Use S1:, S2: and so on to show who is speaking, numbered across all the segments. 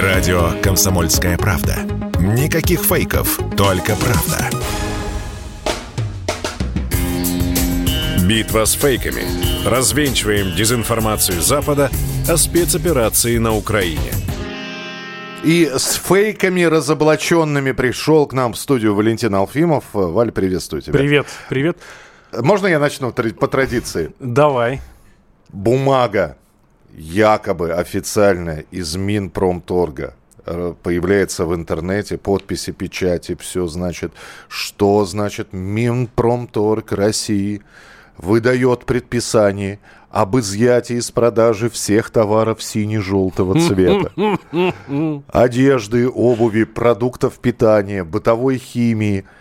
S1: Радио «Комсомольская правда». Никаких фейков, только правда. Битва с фейками. Развенчиваем дезинформацию Запада о спецоперации на Украине.
S2: И с фейками разоблаченными пришел к нам в студию Валентин Алфимов. Валь, приветствую тебя.
S3: Привет, привет.
S2: Можно я начну по традиции?
S3: Давай.
S2: Бумага якобы официальная из Минпромторга э, появляется в интернете, подписи, печати, все, значит, что значит Минпромторг России выдает предписание об изъятии из продажи всех товаров сине-желтого цвета. Одежды, обуви, продуктов питания, бытовой химии –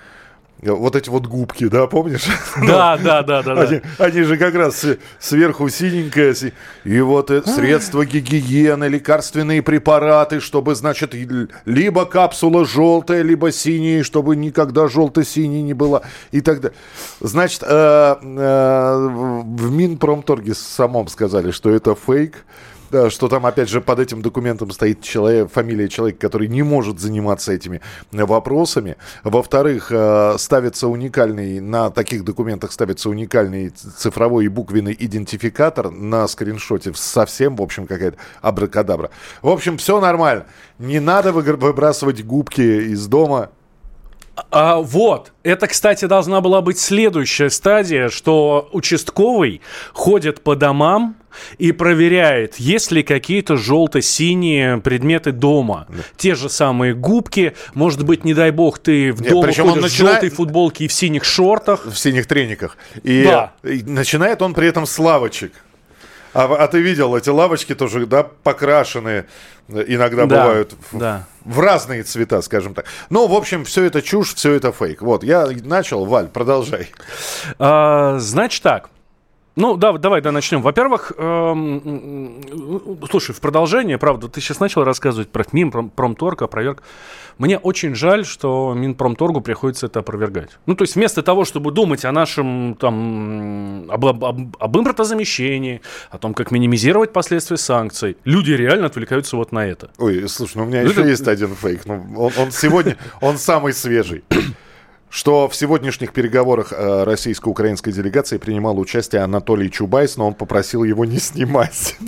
S2: вот эти вот губки, да, помнишь?
S3: Да, да, да, да.
S2: Они, они же как раз сверху синенькие. И вот э, средства гигиены, лекарственные препараты, чтобы, значит, либо капсула желтая, либо синяя, чтобы никогда желто-синий не было. И так далее. Значит, э, э, в Минпромторге самом сказали, что это фейк да, что там, опять же, под этим документом стоит человек, фамилия человека, который не может заниматься этими вопросами. Во-вторых, э, ставится уникальный, на таких документах ставится уникальный цифровой и буквенный идентификатор на скриншоте. Совсем, в общем, какая-то абракадабра. В общем, все нормально. Не надо выбрасывать губки из дома.
S3: А, вот, это, кстати, должна была быть следующая стадия, что участковый ходит по домам, и проверяет, есть ли какие-то желто-синие предметы дома. Да. Те же самые губки, может быть, не дай бог, ты в дом ходишь начинает... в желтой футболке и в синих шортах.
S2: В синих трениках. И, да. и начинает он при этом с лавочек. А, а ты видел, эти лавочки тоже, да, покрашенные иногда да, бывают в, да. в разные цвета, скажем так. Ну, в общем, все это чушь, все это фейк. Вот, я начал, Валь, продолжай.
S3: А, значит так. Ну, да, давай, да, начнем. Во-первых, эм, слушай, в продолжение, правда, ты сейчас начал рассказывать про Минпромторг, опроверг. Мне очень жаль, что Минпромторгу приходится это опровергать. Ну, то есть вместо того, чтобы думать о нашем, там, об, об, об импортозамещении, о том, как минимизировать последствия санкций, люди реально отвлекаются вот на это.
S2: Ой, слушай, ну у меня ну, еще это... есть один фейк. Ну, он, он сегодня, он самый свежий что в сегодняшних переговорах э, российско-украинской делегации принимал участие Анатолий Чубайс, но он попросил его не снимать.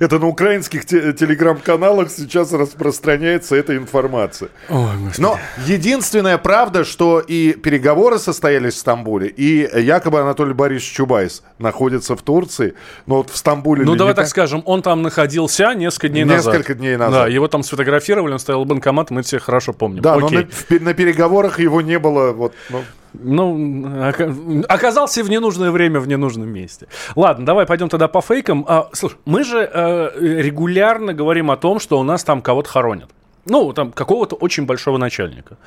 S2: Это на украинских телеграм-каналах сейчас распространяется эта информация. Но единственная правда, что и переговоры состоялись в Стамбуле, и якобы Анатолий Борисович Чубайс находится в Турции, но вот в Стамбуле...
S3: Ну, давай так скажем, он там находился несколько дней назад.
S2: Несколько дней назад. Да,
S3: его там сфотографировали, он стоял банкомат, мы все хорошо помним.
S2: Да, но на переговорах его не было вот... Ну...
S3: Ну, оказался в ненужное время в ненужном месте. Ладно, давай пойдем тогда по фейкам. А, слушай, мы же э, регулярно говорим о том, что у нас там кого-то хоронят. Ну, там какого-то очень большого начальника.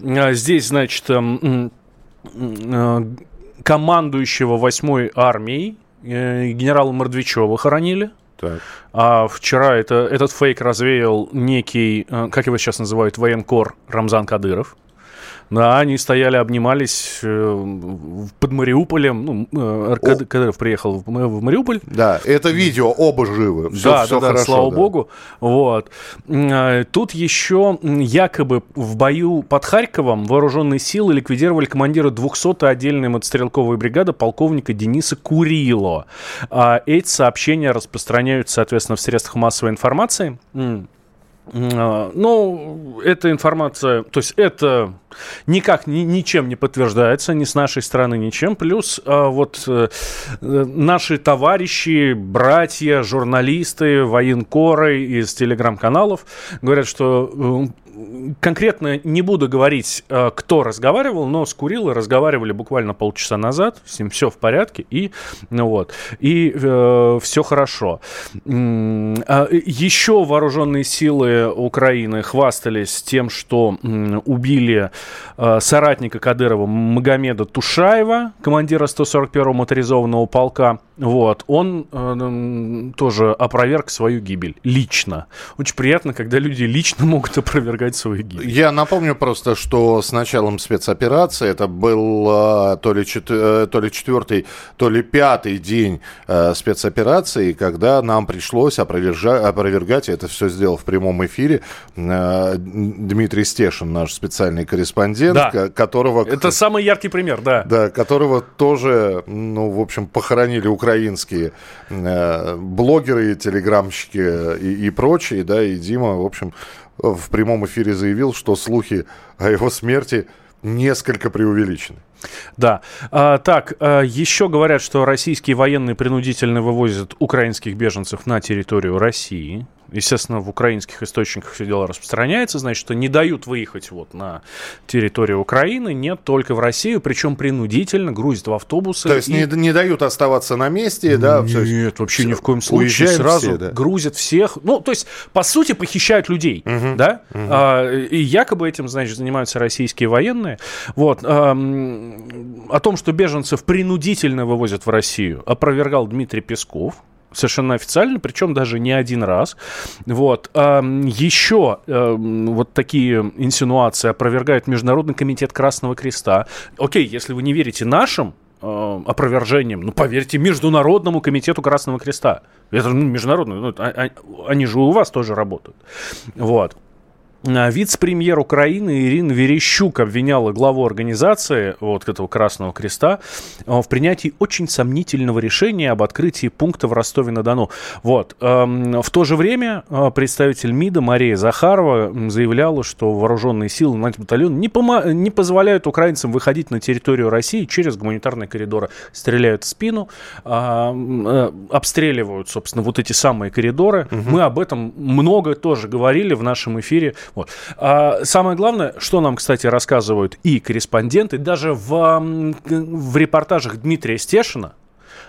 S3: А, здесь, значит, э, э, командующего 8 армией э, генерала Мордвичева хоронили. Так. А вчера это, этот фейк развеял некий, э, как его сейчас называют, военкор Рамзан Кадыров. Да, они стояли, обнимались э, под Мариуполем. Ну, э, О. Кадыров приехал в, в Мариуполь.
S2: Да, это видео, оба живы.
S3: Все, да, все да, хорошо, слава да. богу. Вот. Э, тут еще якобы в бою под Харьковом вооруженные силы ликвидировали командира 200-й отдельной мотострелковой бригады полковника Дениса Курило. А эти сообщения распространяются, соответственно, в средствах массовой информации. Ну, эта информация, то есть это никак ни, ничем не подтверждается, ни с нашей стороны ничем. Плюс а, вот э, наши товарищи, братья, журналисты, военкоры из телеграм-каналов говорят, что э, конкретно не буду говорить, э, кто разговаривал, но с Курилой разговаривали буквально полчаса назад, с ним все в порядке, и, ну вот, и э, все хорошо. А, еще вооруженные силы Украины хвастались тем, что убили э, соратника Кадырова Магомеда Тушаева, командира 141-го моторизованного полка. Вот, он э, тоже опроверг свою гибель лично. Очень приятно, когда люди лично могут опровергать свою гибель.
S2: Я напомню просто, что с началом спецоперации, это был э, то ли, чет, э, то ли четвертый, то ли пятый день э, спецоперации, когда нам пришлось опровержа, опровергать, это все сделал в прямом эфире, э, Дмитрий Стешин, наш специальный корреспондент,
S3: Да.
S2: которого...
S3: Это самый яркий пример, да.
S2: Да, которого тоже, ну, в общем, похоронили украинские э, блогеры, телеграмщики и, и прочие, да, и Дима, в общем, в прямом эфире заявил, что слухи о его смерти несколько преувеличены.
S3: Да. А, так, а, еще говорят, что российские военные принудительно вывозят украинских беженцев на территорию России. Естественно, в украинских источниках все дело распространяется, значит, что не дают выехать вот на территорию Украины, нет, только в Россию, причем принудительно грузят в автобусы.
S2: То есть
S3: и-
S2: не, не дают оставаться на месте, да? то есть
S3: Нет, вообще ни в коем случае.
S2: уезжаем
S3: Сразу
S2: все, да?
S3: грузят всех. Ну, то есть, по сути, похищают людей, да? А, и якобы этим, значит, занимаются российские военные. Вот. ам, о том, что беженцев принудительно вывозят в Россию, опровергал Дмитрий Песков. Совершенно официально, причем даже не один раз. Вот. Еще вот такие инсинуации опровергает Международный комитет Красного Креста. Окей, если вы не верите нашим опровержением, ну, поверьте, Международному комитету Красного Креста. Это ну, международный, ну, а- а- они же у вас тоже работают. Вот. А, Вице-премьер Украины Ирина Верещук обвиняла главу организации вот этого Красного Креста э, в принятии очень сомнительного решения об открытии пункта в Ростове-на-Дону. Вот. Эм, В то же время э, представитель МИДа Мария Захарова заявляла, что вооруженные силы батальон не, пома- не позволяют украинцам выходить на территорию России через гуманитарные коридоры. Стреляют в спину, а, м, э, обстреливают, собственно, вот эти самые коридоры. Мы об этом много тоже говорили в нашем эфире. Вот. А самое главное, что нам, кстати, рассказывают и корреспонденты, даже в, в репортажах Дмитрия Стешина,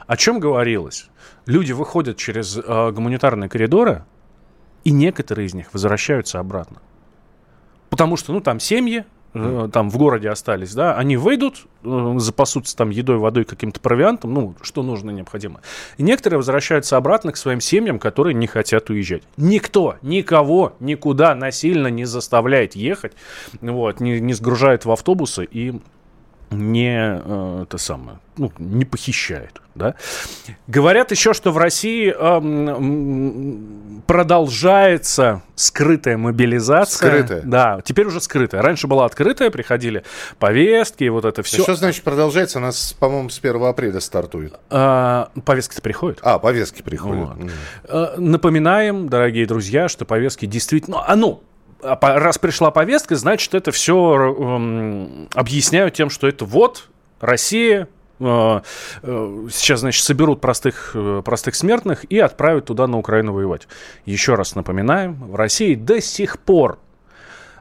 S3: о чем говорилось? Люди выходят через э, гуманитарные коридоры, и некоторые из них возвращаются обратно. Потому что, ну, там семьи, там в городе остались, да, они выйдут, э, запасутся там едой, водой, каким-то провиантом, ну, что нужно, необходимо. И некоторые возвращаются обратно к своим семьям, которые не хотят уезжать. Никто, никого, никуда насильно не заставляет ехать, вот, не, не сгружает в автобусы и не э, это самое, ну, не похищает, да. Говорят еще, что в России м, продолжается скрытая мобилизация.
S2: Скрытая?
S3: Да, теперь уже скрытая. Раньше была открытая, приходили повестки, вот это все.
S2: Что значит продолжается? У нас, по-моему, с 1 апреля стартует.
S3: А, повестки-то приходят.
S2: А, повестки приходят.
S3: Вот. Э, Напоминаем, дорогие друзья, что повестки действительно... А ну, а по- раз пришла повестка, значит, это все объясняют тем, что это вот Россия, э, э, сейчас, значит, соберут простых, э, простых смертных и отправят туда на Украину воевать. Еще раз напоминаем, в России до сих пор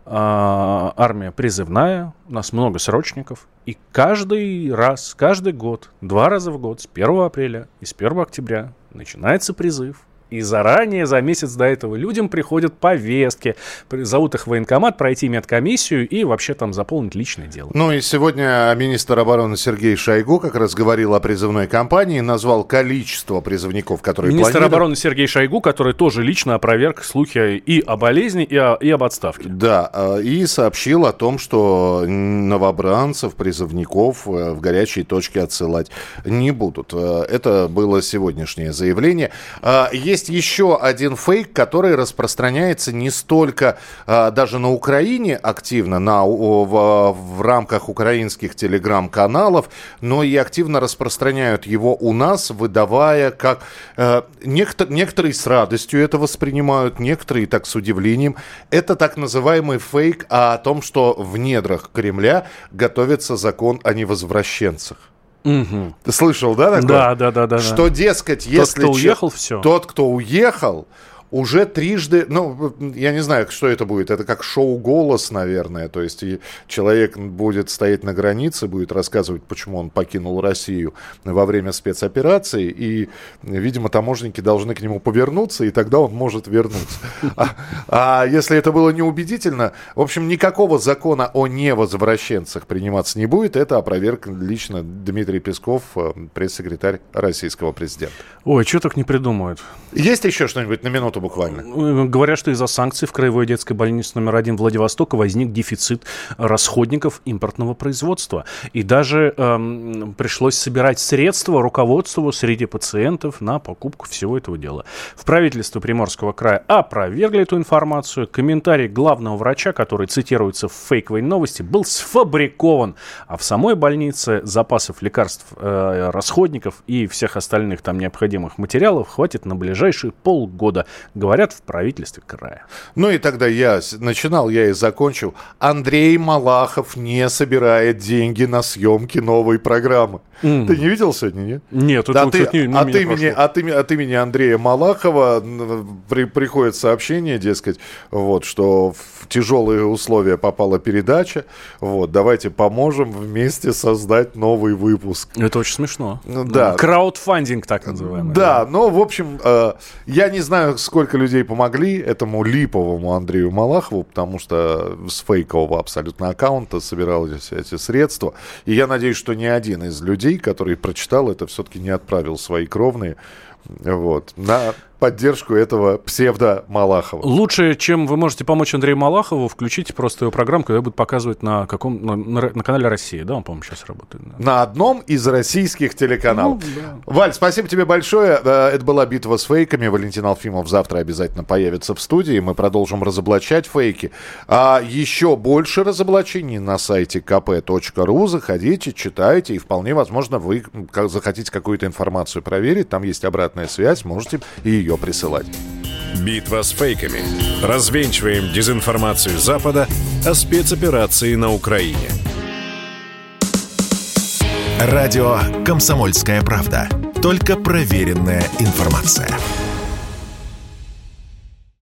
S3: а, армия призывная, у нас много срочников, и каждый раз, каждый год, два раза в год, с 1 апреля и с 1 октября начинается призыв. И заранее, за месяц до этого, людям приходят повестки, зовут их в военкомат, пройти медкомиссию и вообще там заполнить личное дело.
S2: Ну и сегодня министр обороны Сергей Шойгу как раз говорил о призывной кампании, назвал количество призывников, которые
S3: Министр
S2: планируют.
S3: обороны Сергей Шойгу, который тоже лично опроверг слухи и о болезни, и, о- и об отставке.
S2: Да, э, и сообщил о том, что новобранцев, призывников э, в горячие точки отсылать не будут. Э, Это было сегодняшнее заявление. А, Есть еще один фейк, который распространяется не столько а, даже на Украине активно, на, в, в рамках украинских телеграм-каналов, но и активно распространяют его у нас, выдавая как... э, некотор- некоторые с радостью это воспринимают, некоторые так с удивлением. Это так называемый фейк о том, что в недрах Кремля готовится закон о невозвращенцах. Ты слышал, да, такое?
S3: Да, да, да, да.
S2: Что, дескать, если...
S3: кто
S2: чё-
S3: уехал, всё.
S2: Тот, кто уехал, уже трижды, ну, я не знаю, что это будет, это как шоу «Голос», наверное, то есть человек будет стоять на границе, будет рассказывать, почему он покинул Россию во время спецоперации, и, видимо, таможенники должны к нему повернуться, и тогда он может вернуться. А, а если это было неубедительно, в общем, никакого закона о невозвращенцах приниматься не будет, это опроверг лично Дмитрий Песков, э, пресс-секретарь российского президента.
S3: Ой, что так не придумают?
S2: Есть еще что-нибудь на минуту буквально?
S3: Э, говорят, что из-за санкций в Краевой детской больнице номер один Владивостока возник дефицит расходников импортного производства. И даже эм, пришлось собирать средства руководству среди пациентов на покупку всего этого дела. В правительстве Приморского края опровергли эту информацию. Комментарий главного врача, который цитируется в фейковой новости, был сфабрикован. А в самой больнице запасов лекарств, э, расходников и всех остальных там необходимых материалов хватит на ближайшие полгода, говорят в правительстве края.
S2: Ну и тогда я начинал, я и закончил. Андрей Малахов не собирает деньги на съемки новой программы. Mm. Ты не видел сегодня, нет?
S3: Нет,
S2: да, ты, не, не от, имени, от, имени, от имени Андрея Малахова при, приходит сообщение, дескать, вот, что в тяжелые условия попала передача, вот, давайте поможем вместе создать новый выпуск.
S3: Это очень смешно.
S2: Ну, да.
S3: Краудфандинг, так называемый.
S2: Да, да. но, в общем, э, я не знаю, сколько людей помогли этому липовому Андрею Малахову, потому что с фейкового абсолютно аккаунта собирались эти средства. И я надеюсь, что ни один из людей, который прочитал это, все-таки не отправил свои кровные вот, на поддержку этого псевдо Малахова.
S3: Лучше, чем вы можете помочь Андрею Малахову, включите просто его программу, когда будет показывать на каком на, на, на канале Россия, да, он, по-моему, сейчас работает.
S2: Да. На одном из российских телеканалов. Ну, да. Валь, спасибо тебе большое. Э, это была битва с фейками. Валентин Алфимов завтра обязательно появится в студии. Мы продолжим разоблачать фейки. А еще больше разоблачений на сайте kp.ru. Заходите, читайте, и вполне возможно вы захотите какую-то информацию проверить. Там есть обратная связь, можете ее ее присылать.
S1: Битва с фейками. Развенчиваем дезинформацию Запада о спецоперации на Украине.
S4: Радио «Комсомольская правда». Только проверенная информация.